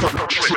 trick, trick.